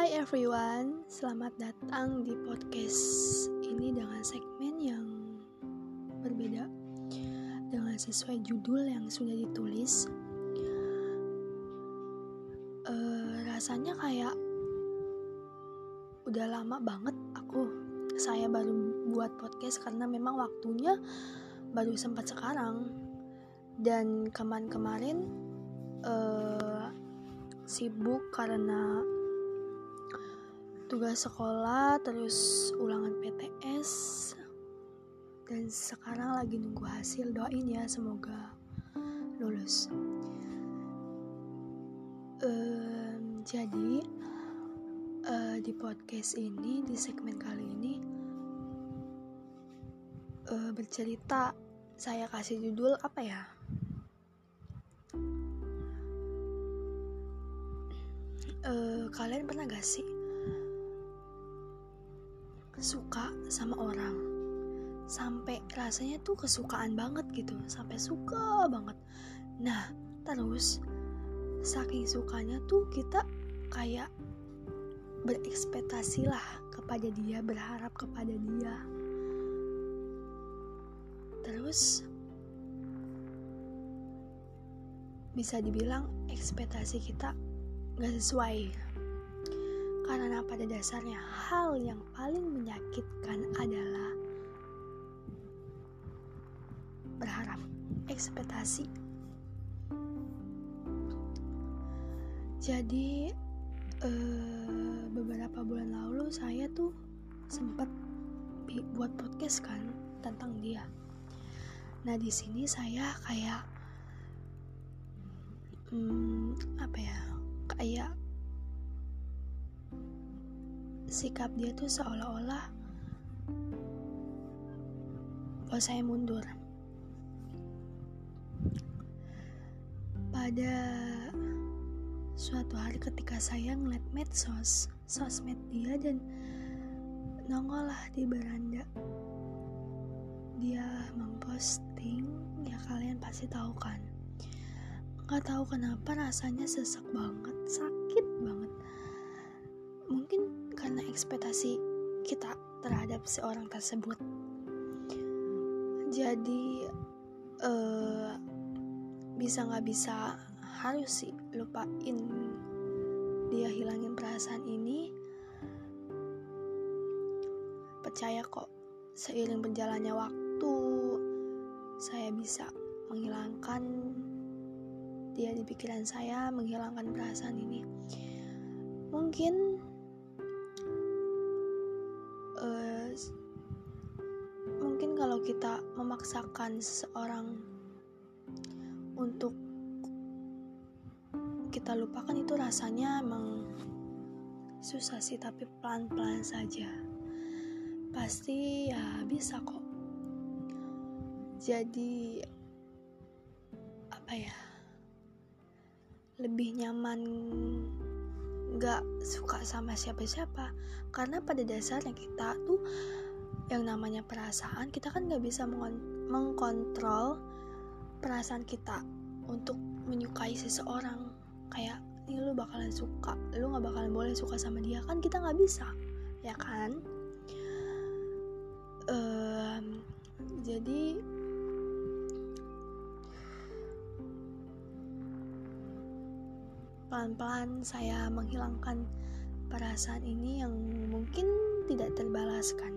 Hai everyone, selamat datang di podcast ini dengan segmen yang berbeda dengan sesuai judul yang sudah ditulis. Uh, rasanya kayak udah lama banget aku saya baru buat podcast karena memang waktunya baru sempat sekarang dan kemarin-kemarin uh, sibuk karena tugas sekolah terus ulangan PTS dan sekarang lagi nunggu hasil doain ya semoga lulus. Um, jadi uh, di podcast ini di segmen kali ini uh, bercerita saya kasih judul apa ya? Uh, kalian pernah gak sih suka sama orang. Sampai rasanya tuh kesukaan banget gitu sampai suka banget. Nah terus saking sukanya tuh kita kayak berekspektasi lah kepada dia berharap kepada dia. Terus bisa dibilang ekspektasi kita gak sesuai karena pada dasarnya hal yang paling menyakitkan adalah berharap, ekspektasi. Jadi uh, beberapa bulan lalu saya tuh sempat buat podcast kan tentang dia. Nah di sini saya kayak hmm, apa ya kayak sikap dia tuh seolah-olah bahwa saya mundur. Pada suatu hari ketika saya ngeliat medsos, sosmed dia dan nongol lah di beranda. Dia memposting, ya kalian pasti tahu kan. Gak tahu kenapa rasanya sesek banget, sakit banget karena ekspektasi kita terhadap seorang tersebut. Jadi uh, bisa nggak bisa harus sih lupain dia hilangin perasaan ini. Percaya kok seiring berjalannya waktu saya bisa menghilangkan dia di pikiran saya, menghilangkan perasaan ini. Mungkin kalau kita memaksakan seseorang untuk kita lupakan itu rasanya emang susah sih tapi pelan-pelan saja. Pasti ya bisa kok. Jadi apa ya lebih nyaman gak suka sama siapa-siapa. Karena pada dasarnya kita tuh yang namanya perasaan kita kan nggak bisa mengkontrol perasaan kita untuk menyukai seseorang. Kayak ini lu bakalan suka lu nggak bakalan boleh suka sama dia. Kan kita nggak bisa ya kan? Um, jadi pelan-pelan saya menghilangkan perasaan ini yang mungkin tidak terbalaskan